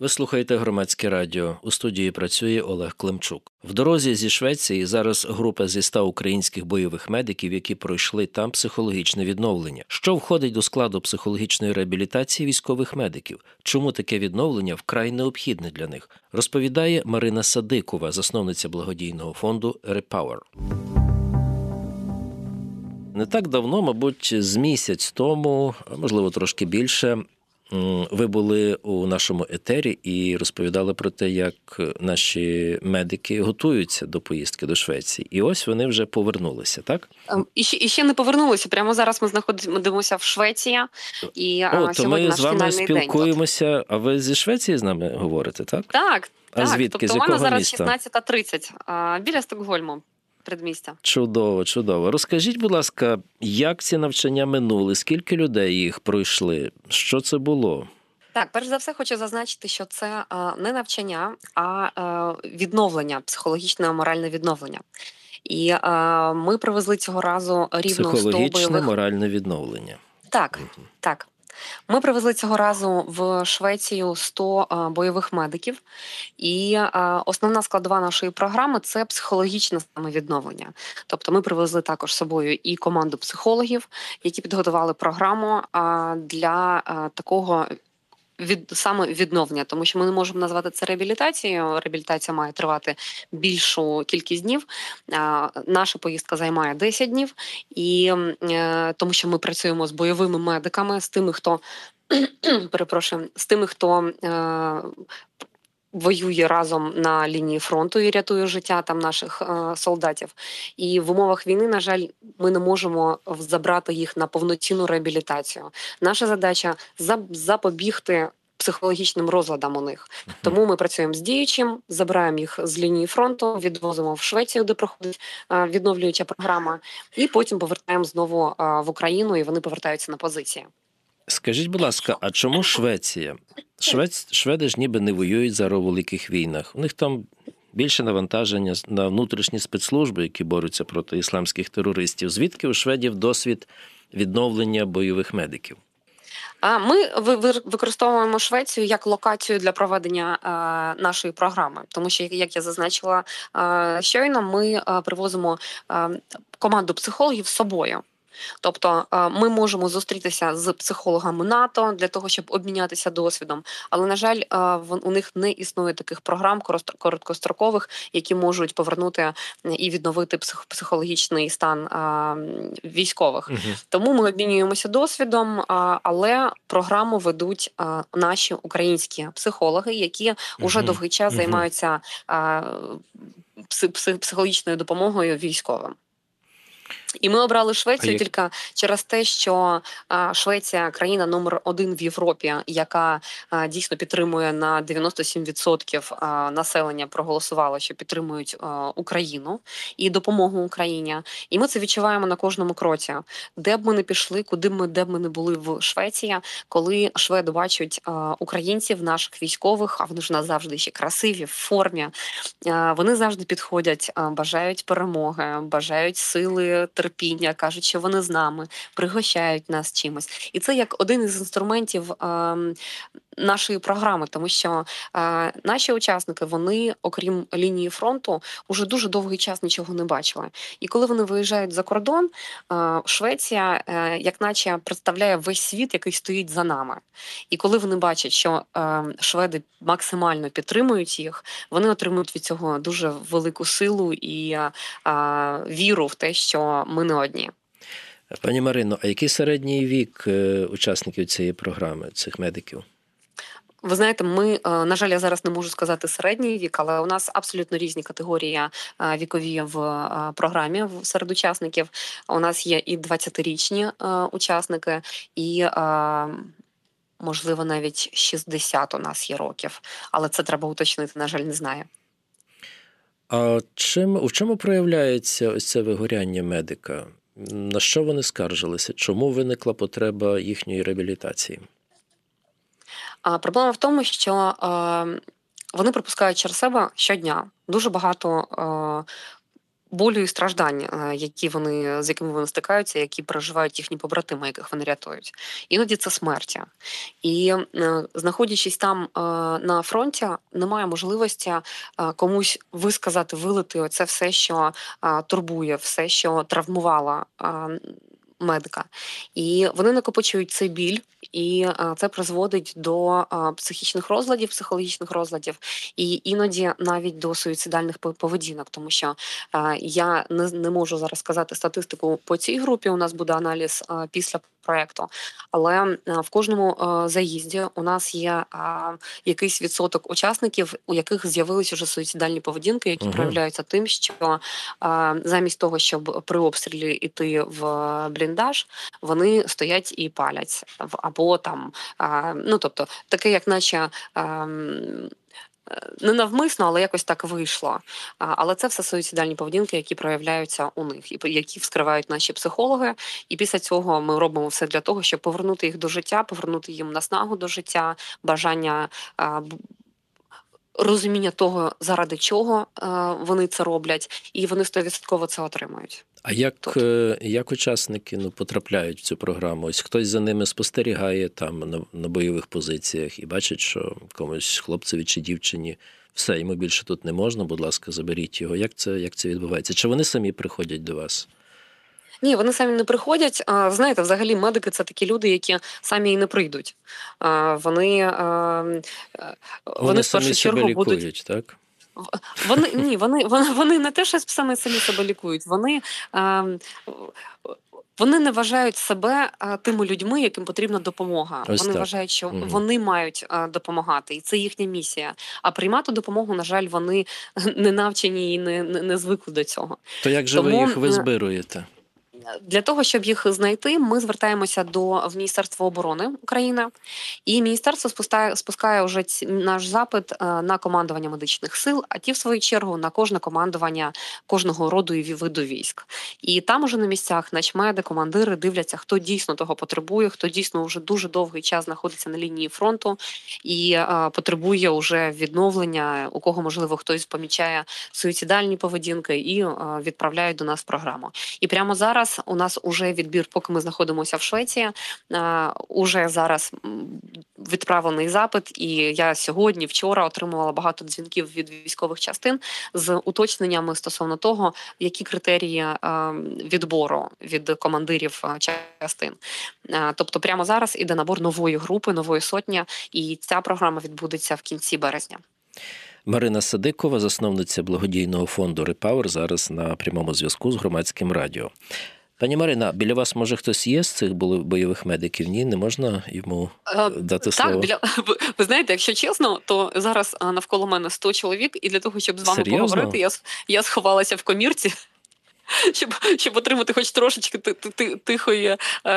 Ви слухаєте громадське радіо. У студії працює Олег Климчук. В дорозі зі Швеції зараз група зі 100 українських бойових медиків, які пройшли там психологічне відновлення. Що входить до складу психологічної реабілітації військових медиків? Чому таке відновлення вкрай необхідне для них? Розповідає Марина Садикова, засновниця благодійного фонду Repower. Не так давно, мабуть, з місяць тому, можливо трошки більше, ви були у нашому етері і розповідали про те, як наші медики готуються до поїздки до Швеції, і ось вони вже повернулися, так ем, і ще і ще не повернулися. Прямо зараз ми знаходимося в Швеції, і О, то ми з вами спілкуємося. День. А ви зі Швеції з нами говорите? Так, так. А так. звідки тобто з якого у мене зараз 16.30 біля Стокгольму передмістя. Чудово, чудово. Розкажіть, будь ласка, як ці навчання минули? Скільки людей їх пройшли? Що це було? Так, перш за все, хочу зазначити, що це не навчання, а відновлення, психологічне моральне відновлення. І ми привезли цього разу рівно 100 бойових... Психологічне моральне відновлення. Так, угу. так. Ми привезли цього разу в Швецію 100 бойових медиків, і основна складова нашої програми це психологічне самовідновлення. Тобто, ми привезли також з собою і команду психологів, які підготували програму для такого від саме відновлення, тому що ми не можемо назвати це реабілітацією. Реабілітація має тривати більшу кількість днів. Наша поїздка займає 10 днів, і е, тому що ми працюємо з бойовими медиками, з тими, хто перепрошую, з тими, хто е, воює разом на лінії фронту і рятує життя там наших е, солдатів. І в умовах війни, на жаль, ми не можемо забрати їх на повноцінну реабілітацію. Наша задача запобігти. Психологічним розладам у них тому ми працюємо з діючим, забираємо їх з лінії фронту, відвозимо в Швецію, де проходить е, відновлююча програма, і потім повертаємо знову е, в Україну, і вони повертаються на позиції. Скажіть, будь ласка, а чому Швеція? Швець, шведи ж ніби не воюють зараз у великих війнах. У них там більше навантаження на внутрішні спецслужби, які борються проти ісламських терористів. Звідки у шведів досвід відновлення бойових медиків? А ми використовуємо Швецію як локацію для проведення нашої програми, тому що як я зазначила щойно, ми привозимо команду психологів з собою. Тобто е, ми можемо зустрітися з психологами НАТО для того, щоб обмінятися досвідом. Але на жаль, е, у них не існує таких програм короткострокових, які можуть повернути і відновити психологічний стан е, військових. Угу. Тому ми обмінюємося досвідом, але програму ведуть наші українські психологи, які вже угу. довгий час угу. займаються психологічною допомогою військовим. І ми обрали Швецію а тільки через те, що Швеція країна номер один в Європі, яка дійсно підтримує на 97% населення, проголосувала, що підтримують Україну і допомогу Україні. І ми це відчуваємо на кожному кроці, де б ми не пішли, куди б ми де б ми не були в Швеції, коли шведи бачать українців, наших військових, а вони ж назавжди ще красиві в формі. Вони завжди підходять, бажають перемоги, бажають сили терпіння, кажуть, що вони з нами пригощають нас чимось, і це як один із інструментів. Е, Нашої програми, тому що е, наші учасники, вони, окрім лінії фронту, уже дуже довгий час нічого не бачили. І коли вони виїжджають за кордон, е, Швеція, е, як наче представляє весь світ, який стоїть за нами. І коли вони бачать, що е, шведи максимально підтримують їх, вони отримують від цього дуже велику силу і е, віру в те, що ми не одні. Пані Марино, а який середній вік е, учасників цієї програми, цих медиків? Ви знаєте, ми е, на жаль, я зараз не можу сказати середній вік, але у нас абсолютно різні категорії е, вікові в програмі серед учасників. У нас є і 20-річні учасники, і можливо навіть 60 у нас є років, але це треба уточнити. На жаль, не знаю. А чим в чому проявляється ось це вигоряння медика? На що вони скаржилися? Чому виникла потреба їхньої реабілітації? А проблема в тому, що е, вони пропускають через себе щодня дуже багато. Е, болю і страждань, е, які вони з якими вони стикаються, які переживають їхні побратими, яких вони рятують. Іноді це смерті. І знаходячись там на фронті, немає можливості комусь висказати, вилити оце все, що турбує, все, що травмувало. Медика, і вони накопичують цей біль, і е, це призводить до е, психічних розладів, психологічних розладів, і іноді навіть до суїцидальних пов- поведінок, тому що е, я не, не можу зараз сказати статистику по цій групі. У нас буде аналіз після проекту, але в кожному е, заїзді у нас є якийсь відсоток учасників, у яких з'явилися вже суїцидальні поведінки, які Мгм. проявляються тим, що замість того, щоб при обстрілі йти в бліндаж, вони стоять і палять або там, ну тобто, таке, як наче. Е, Не навмисно, але якось так вийшло. Але це все суїцидальні поведінки, які проявляються у них, і які вскривають наші психологи. І після цього ми робимо все для того, щоб повернути їх до життя, повернути їм наснагу до життя, бажання розуміння того, заради чого а, вони це роблять, і вони 100% це отримують. А як, е, як учасники ну, потрапляють в цю програму? Ось хтось за ними спостерігає там на, на бойових позиціях і бачить, що комусь хлопцеві чи дівчині все, йому більше тут не можна, будь ласка, заберіть його. Як це, як це відбувається? Чи вони самі приходять до вас? Ні, вони самі не приходять. Знаєте, взагалі медики це такі люди, які самі і не прийдуть. Вони, а, е, Вони, вони в самі першу себе чергу будуть лікують, так? Вони ні, вони, вони, вони не те, що саме самі себе лікують. Вони, е, вони не вважають себе е, тими людьми, яким потрібна допомога. Ось вони так. вважають, що угу. вони мають е, допомагати, і це їхня місія. А приймати допомогу, на жаль, вони не навчені і не, не, не звикли до цього. То як же ви їх е, визбируєте? Для того щоб їх знайти, ми звертаємося до в Міністерство оборони України, і міністерство спускає, спускає вже ці- наш запит е, на командування медичних сил, а ті, в свою чергу, на кожне командування кожного роду і виду військ. І там уже на місцях начмеди, командири дивляться, хто дійсно того потребує, хто дійсно вже дуже довгий час знаходиться на лінії фронту і е, потребує уже відновлення, у кого можливо хтось помічає суїцидальні поведінки і е, відправляють до нас програму. І прямо зараз у нас уже відбір, поки ми знаходимося в Швеції. Уже зараз відправлений запит, і я сьогодні, вчора отримувала багато дзвінків від військових частин з уточненнями стосовно того, які критерії відбору від командирів частин. Тобто, прямо зараз іде набор нової групи, нової сотні, і ця програма відбудеться в кінці березня. Марина Садикова, засновниця благодійного фонду Repower, зараз на прямому зв'язку з громадським радіо. Пані Марина, біля вас може хтось є з цих бойових медиків? Ні, не можна йому Е, дати Так, слово. біля ви- знаєте, якщо чесно, то зараз навколо мене 100 чоловік, і для того, щоб з вами Серйозно? поговорити, я я сховалася в комірці. Щоб, щоб отримати хоч трошечки ти- ти- ти- тихої е,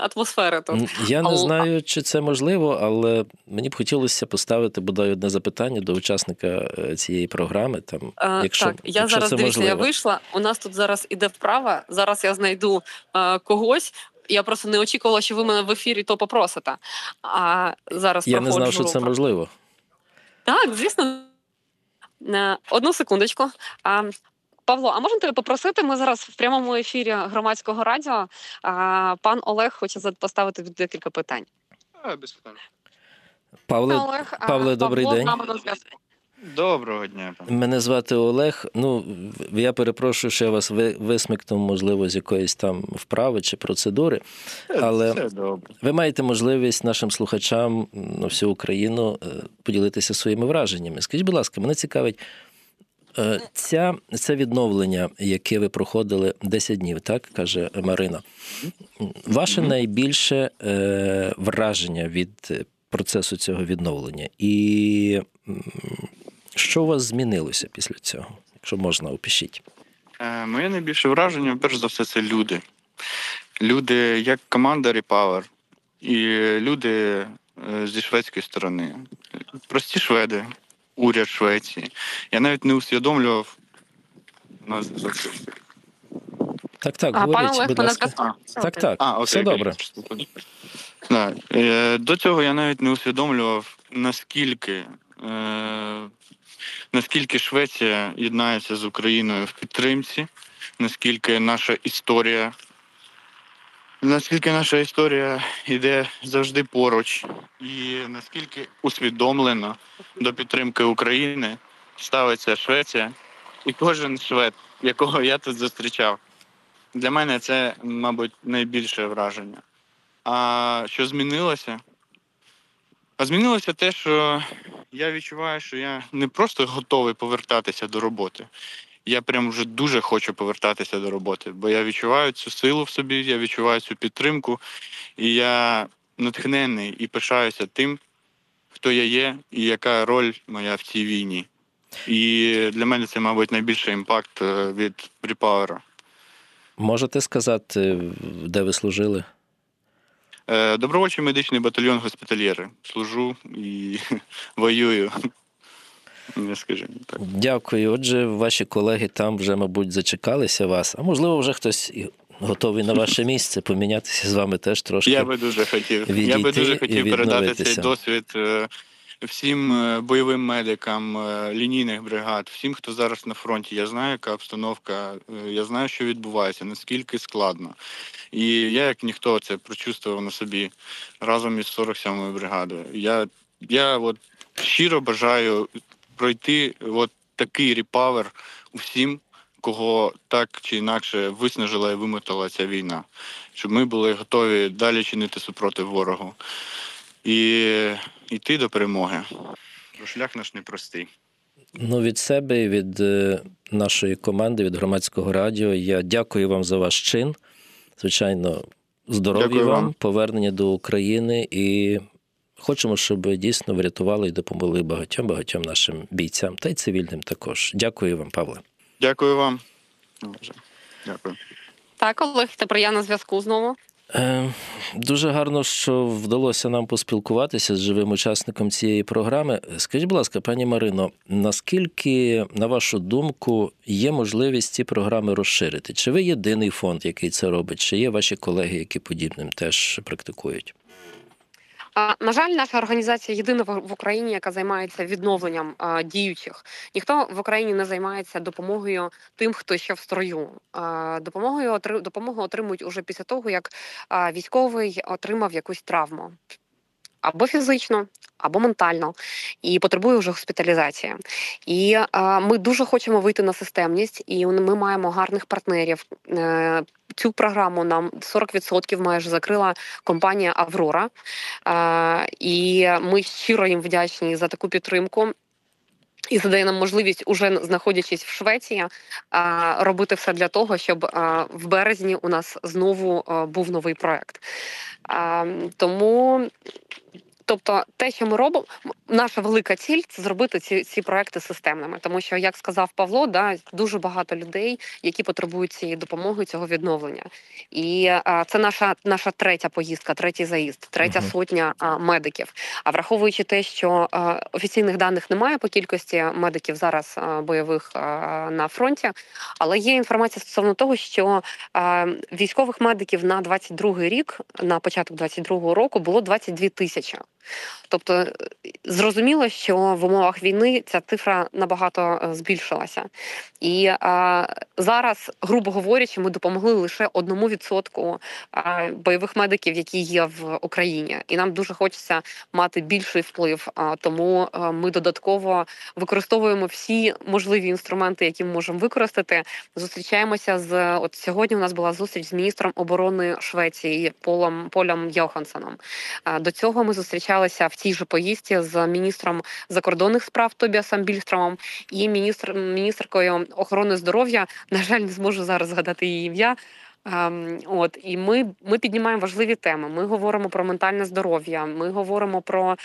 атмосфери тут. Я не знаю, чи це можливо, але мені б хотілося поставити бодай одне запитання до учасника е, цієї програми. Там, Е, якщо, так, я якщо зараз це дивіться, я вийшла. У нас тут зараз іде вправа. Зараз я знайду е, когось. Я просто не очікувала, що ви мене в ефірі то попросите. А зараз Я не знав, що це можливо. Так, звісно. Одну секундочку. Павло, а можна тебе попросити? Ми зараз в прямому ефірі громадського радіо. А, Пан Олег хоче поставити декілька питань. А, без питань. Павле, Олег, а, Павле, добрий Павло день. Доброго дня. пане. Мене звати Олег. Ну, я перепрошую, що я вас висмикнув, можливо, з якоїсь там вправи чи процедури. Але- Все добре. Ви маєте можливість нашим слухачам на всю Україну е, поділитися своїми враженнями. Скажіть, будь ласка, мене цікавить. Е, Ця, це відновлення, яке ви проходили 10 днів, так каже Марина. Ваше найбільше е, враження від е, процесу цього відновлення, і що у вас змінилося після цього? Якщо можна, опишіть. Е, моє найбільше враження, перш за все, це люди. Люди як команда Repower і люди е, зі шведської сторони. Прості шведи, уряд Швеції. Я навіть не усвідомлював. За це. Так, так, А, говоріть, Олег, будь ласка. зв'язку. Так, так, А, окей, все окей. добре. Да. Е, До цього я навіть не усвідомлював, наскільки е, наскільки Швеція єднається з Україною в підтримці, наскільки наша історія, наскільки наша історія йде завжди поруч, і наскільки усвідомлено до підтримки України ставиться Швеція і кожен швед, якого я тут зустрічав. Для мене це, мабуть, найбільше враження. А що змінилося? А змінилося те, що я відчуваю, що я не просто готовий повертатися до роботи. Я прям вже дуже хочу повертатися до роботи, бо я відчуваю цю силу в собі, я відчуваю цю підтримку, і я натхнений і пишаюся тим, хто я є, і яка роль моя в цій війні. І для мене це, мабуть, найбільший імпакт е, від Repower. Можете сказати, де ви служили? Е, Добровольчий медичний батальйон госпітальєри. Служу і воюю. Не скажімо так. Дякую. Отже, ваші колеги там вже, мабуть, зачекалися вас, а можливо, вже хтось готовий на ваше місце помінятися з вами теж трошки. Я би дуже хотів. Я би дуже хотів передати цей досвід е, всім е, бойовим медикам е, лінійних бригад, всім, хто зараз на фронті. Я знаю, яка обстановка, я знаю, що відбувається, наскільки складно. І я, як ніхто, це прочувствував на собі разом із 47-ю бригадою. Я, я от щиро бажаю пройти от такий репавер усім, кого так чи інакше виснажила і вимотала ця війна, щоб ми були готові далі чинити супротив ворогу і йти до перемоги. Бо шлях наш непростий. Ну, від себе і від е, нашої команди, від громадського радіо, я дякую вам за ваш чин. Звичайно, здоров'я вам, вам. повернення до України і хочемо, щоб дійсно врятували і допомогли багатьом багатьом нашим бійцям та й цивільним також. Дякую вам, Павле. Дякую вам. Дякую. Так, Олег, тепер я на зв'язку знову. Е, Дуже гарно, що вдалося нам поспілкуватися з живим учасником цієї програми. Скажіть, будь ласка, пані Марино, наскільки, на вашу думку, є можливість ці програми розширити? Чи ви єдиний фонд, який це робить? Чи є ваші колеги, які подібним теж практикують? На жаль, наша організація єдина в Україні, яка займається відновленням діючих. Ніхто в Україні не займається допомогою тим, хто ще в строю. Допомогою допомогу отримують уже після того, як військовий отримав якусь травму. Або фізично, або ментально, і потребує вже госпіталізації. І е, ми дуже хочемо вийти на системність, і ми маємо гарних партнерів. Е, цю програму нам 40% майже закрила компанія Аврора. І ми щиро їм вдячні за таку підтримку. І це дає нам можливість, уже знаходячись в Швеції, робити все для того, щоб в березні у нас знову був новий проект. Тому, тобто, те, що ми робимо, наша велика ціль це зробити ці, ці проекти системними. Тому що, як сказав Павло, да, дуже багато людей, які потребують цієї допомоги, цього відновлення. І а, це наша наша третя поїздка, третій заїзд, третя Мгм. сотня а, медиків. А враховуючи те, що а, офіційних даних немає по кількості медиків зараз а, бойових а, на фронті, але є інформація стосовно того, що а, військових медиків на 22 рік, на початок 22 року, було 22 тисячі. Тобто е, зрозуміло, що в умовах війни ця цифра набагато е, збільшилася. І а, зараз, грубо говорячи, ми допомогли лише одному відсотку бойових медиків, які є в Україні, і нам дуже хочеться мати більший вплив. А, тому а, ми додатково використовуємо всі можливі інструменти, які ми можемо використати. Зустрічаємося з от сьогодні. У нас була зустріч з міністром оборони Швеції Полом Полем Йохансоном. До цього ми зустрічалися в тій же поїздці з міністром закордонних справ Тобіасом Більстромом і міністр міністркою охорони здоров'я. На жаль, не зможу зараз згадати її ім'я. Ем, от і ми, ми піднімаємо важливі теми. Ми говоримо про ментальне здоров'я. Ми говоримо про е,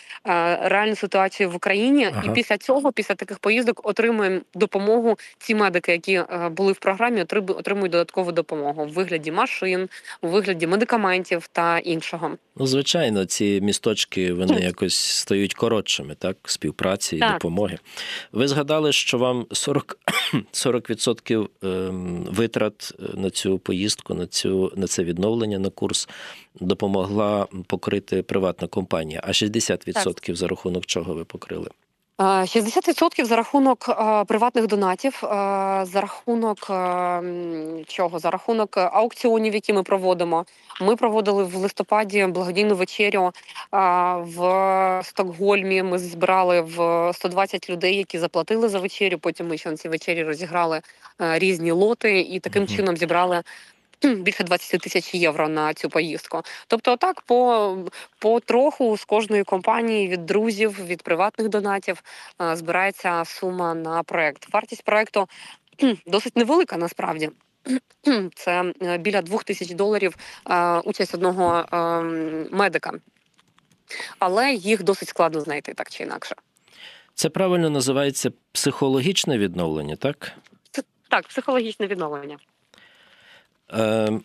реальну ситуацію в Україні. Ага. І після цього, після таких поїздок, отримуємо допомогу. Ці медики, які е, були в програмі, отримують додаткову допомогу в вигляді машин, у вигляді медикаментів та іншого. Ну, звичайно, ці місточки вони якось стають коротшими, так, співпраці і Так. допомоги. Ви згадали, що вам 40, 40% ем, витрат е, на цю поїздку, на цю на це відновлення на курс допомогла покрити приватна компанія. А 60% за рахунок чого ви покрили? Е, 60% за рахунок приватних донатів, за рахунок чого? За рахунок аукціонів, які ми проводимо. Ми проводили в листопаді благодійну вечерю в Стокгольмі. Ми збирали в 120 людей, які заплатили за вечерю. Потім ми ще на цій вечері розіграли різні лоти і таким чином зібрали. Більше 20 тисяч євро на цю поїздку. Тобто, так по, по троху з кожної компанії від друзів, від приватних донатів е, збирається сума на проект. Вартість проекту досить невелика насправді. Це е, біля двох тисяч доларів е, участь одного е, медика, але їх досить складно знайти так чи інакше. Це правильно називається психологічне відновлення, так? Це, Так, психологічне відновлення. Е,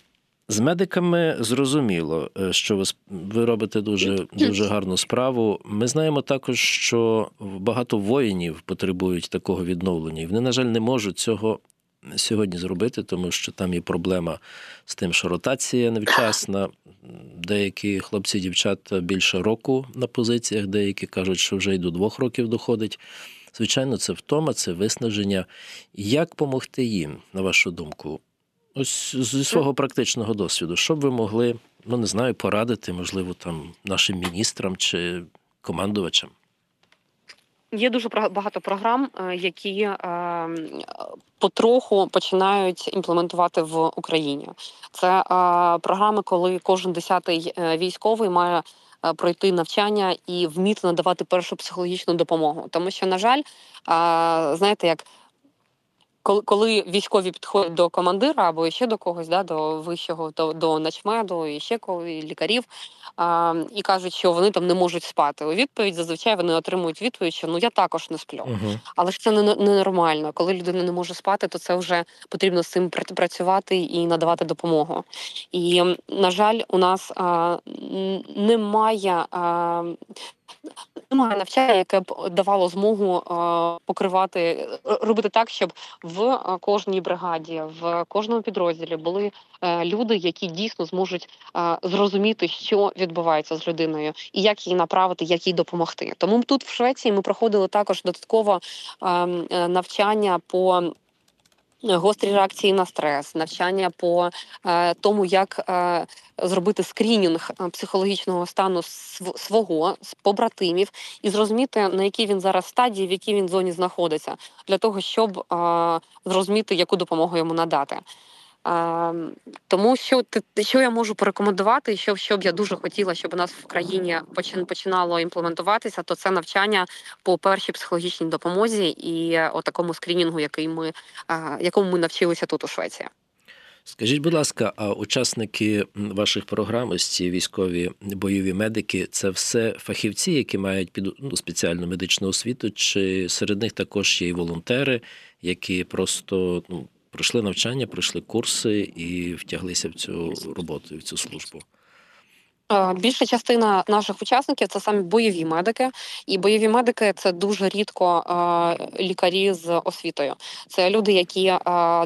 з медиками зрозуміло, е, що ви, ви робите дуже, дуже гарну справу. Ми знаємо також, що багато воїнів потребують такого відновлення, і вони, на жаль, не можуть цього сьогодні зробити, тому що там є проблема з тим, що ротація невчасна. Деякі хлопці, дівчата більше року на позиціях, деякі кажуть, що вже й до двох років доходить. Звичайно, це втома, це виснаження. Як допомогти їм, на вашу думку? Ось зі свого практичного досвіду, що б ви могли, ну не знаю, порадити, можливо, там нашим міністрам чи командувачам? Є дуже багато програм, е, які е, потроху починають імплементувати в Україні. Це е, програми, коли кожен десятий військовий має пройти навчання і вміти надавати першу психологічну допомогу. Тому що, на жаль, знаєте, як коли, коли військові підходять до командира або ще до когось, да, до вищого, до, до начмеду і ще коли лікарів, а, і кажуть, що вони там не можуть спати. У відповідь зазвичай вони отримують відповідь, що ну я також не сплю. Угу. Але ж це не, не нормально. Коли людина не може спати, то це вже потрібно з цим працювати і надавати допомогу. І на жаль, у нас а, немає. А, Немає навчання, яке б давало змогу а, покривати, е, робити так, щоб в кожній бригаді, в кожному підрозділі були е, люди, які дійсно зможуть зрозуміти, що відбувається з людиною, і як її направити, як їй допомогти. Тому тут в Швеції ми проходили також додатково ем, е, навчання по. Гострі реакції на стрес, навчання по е, тому, як е, зробити скрінінг е, психологічного стану св- свого побратимів і зрозуміти на якій він зараз стадії, в якій він зоні знаходиться, для того, щоб зрозуміти, яку допомогу йому надати. Е, тому що що я можу порекомендувати, що, що б я дуже хотіла, щоб у нас в країні почин- починало імплементуватися, то це навчання по першій психологічній допомозі і о такому скрінінгу, який ми е, якому ми навчилися тут у Швеції. Скажіть, будь ласка, а учасники ваших програм, ось ці військові бойові медики, це все фахівці, які мають під ну, спеціальну медичну освіту, чи серед них також є і волонтери, які просто ну, пройшли навчання, пройшли курси і втяглися в цю роботу, в цю службу? Більша частина наших учасників це саме бойові медики, і бойові медики це дуже рідко лікарі з освітою. Це люди, які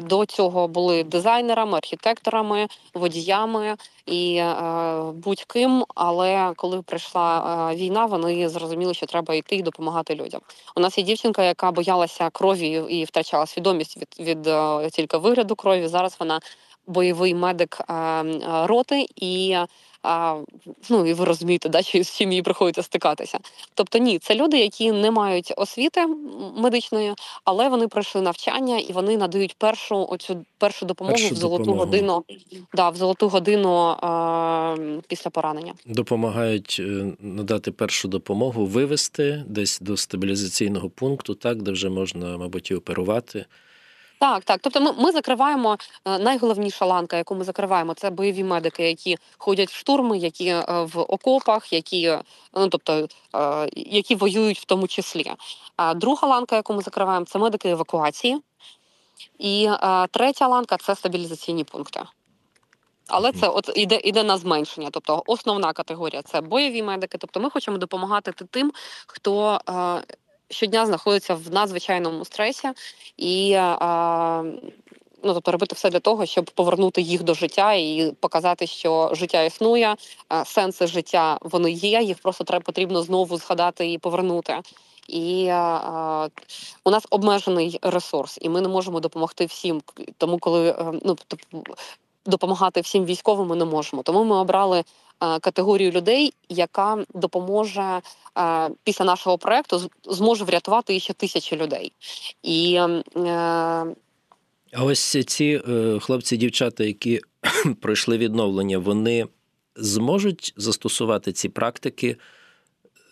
до цього були дизайнерами, архітекторами, водіями і будь-ким. Але коли прийшла війна, вони зрозуміли, що треба йти і допомагати людям. У нас є дівчинка, яка боялася крові і втрачала свідомість від, від тільки вигляду крові. Зараз вона бойовий медик роти і. А, ну і ви розумієте, да, що з чим їй приходиться стикатися. Тобто, ні, це люди, які не мають освіти медичної, але вони пройшли навчання і вони надають першу оцю першу допомогу Першу в золоту допомогу. годину, годину. Да, в золоту годину а, після поранення. Допомагають е, надати першу допомогу, вивести десь до стабілізаційного пункту, так, де вже можна, мабуть, і оперувати. Так, так. Тобто, ми, ми закриваємо е, найголовніша ланка, яку ми закриваємо, це бойові медики, які ходять в штурми, які е, в окопах, які е, ну тобто які воюють в тому числі. А друга ланка, яку ми закриваємо, це медики евакуації. І третя ланка це стабілізаційні пункти. Але це от іде, іде на зменшення. Тобто основна категорія це бойові медики. Тобто ми хочемо допомагати тим, хто щодня знаходиться в надзвичайному стресі, і е, ну, тобто робити все для того, щоб повернути їх до життя і показати, що життя існує, е, сенси життя вони є. Їх просто треба потрібно знову згадати і повернути. і е, у нас обмежений ресурс, і ми не можемо допомогти всім. Тому коли ну допомагати всім військовим ми не можемо. Тому ми обрали е, категорію людей, яка допоможе е, після нашого проекту зможе врятувати ще тисячі людей. І е, а ось ці хлопці, дівчата, які пройшли відновлення, вони зможуть застосувати ці практики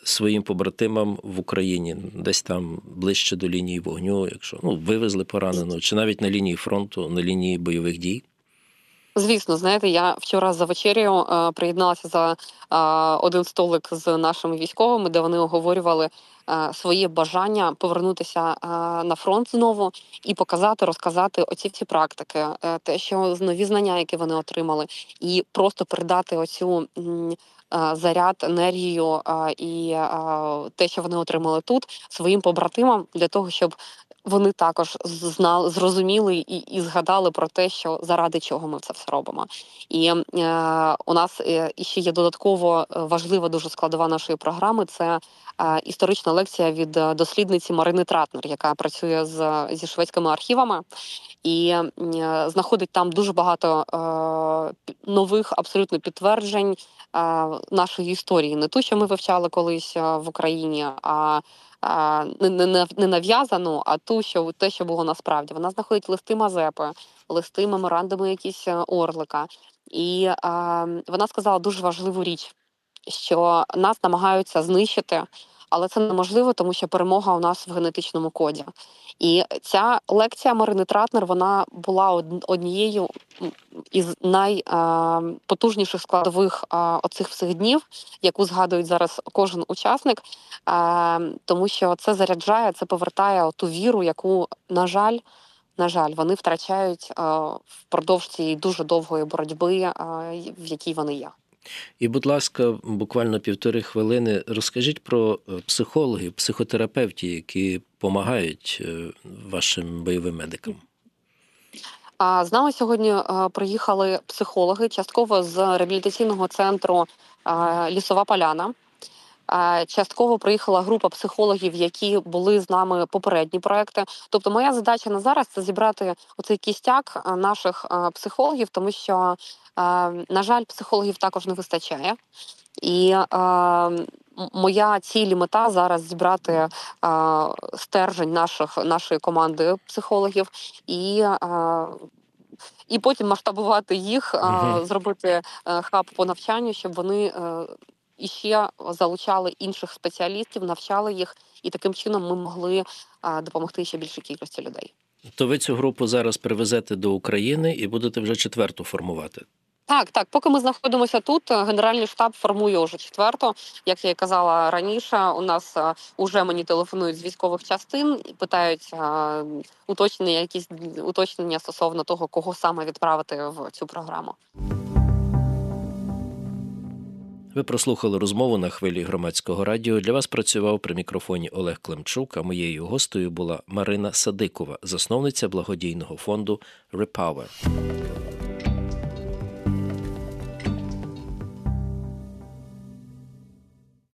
своїм побратимам в Україні, десь там ближче до лінії вогню, якщо ну вивезли пораненого, чи навіть на лінії фронту, на лінії бойових дій. Звісно, знаєте, я вчора за вечерю е, приєдналася за е, один столик з нашими військовими, де вони оговорювали е, своє бажання повернутися е, на фронт знову і показати, розказати оці всі практики, е, те, що нові знання, які вони отримали, і просто передати оцю. Е, заряд, енергію і те, що вони отримали тут, своїм побратимам для того, щоб вони також знали, зрозуміли і і згадали про те, що заради чого ми це все робимо. І е, у нас е, ще є додатково е, важлива дуже складова нашої програми. Це е, історична лекція від е, дослідниці Марини Тратнер, яка працює з зі шведськими архівами, і е, знаходить там дуже багато е, нових абсолютно підтверджень нашої історії, не ту, що ми вивчали колись в Україні. а не нав'язану, а ту, що те, що було насправді. Вона знаходить листи Мазепи, листи, меморандуми, якісь е, Орлика. І вона сказала дуже важливу річ, що нас намагаються знищити але це неможливо, тому що перемога у нас в генетичному коді. І ця лекція Марини Тратнер вона була однією із найпотужніших складових оцих всіх днів, яку згадують зараз кожен учасник, тому що це заряджає, це повертає ту віру, яку, на жаль, на жаль, вони втрачають впродовж цієї дуже довгої боротьби, в якій вони є. І, будь ласка, буквально півтори хвилини розкажіть про е, психологів, психотерапевтів, які допомагають е, вашим бойовим медикам. З нами сьогодні е, приїхали психологи частково з реабілітаційного центру Лісова Поляна. Частково приїхала група психологів, які були з нами попередні проекти. Тобто, моя задача на зараз це зібрати оцей кістяк наших психологів, тому що, на жаль, психологів також не вистачає. І моя ціль і мета зараз зібрати стержень наших нашої команди психологів і. І потім масштабувати їх, uh зробити е, хаб по навчанню, щоб вони е, і ще залучали інших спеціалістів, навчали їх, і таким чином ми могли допомогти ще більшій кількості людей. То ви цю групу зараз привезете до України і будете вже четверту формувати. Так, так, поки ми знаходимося тут, генеральний штаб формує вже четверту. Як я і казала раніше, у нас вже мені телефонують з військових частин і питають уточнення, якісь уточнення стосовно того, кого саме відправити в цю програму. Ви прослухали розмову на хвилі громадського радіо. Для вас працював при мікрофоні Олег Климчук. А моєю гостею була Марина Садикова, засновниця благодійного фонду Repower.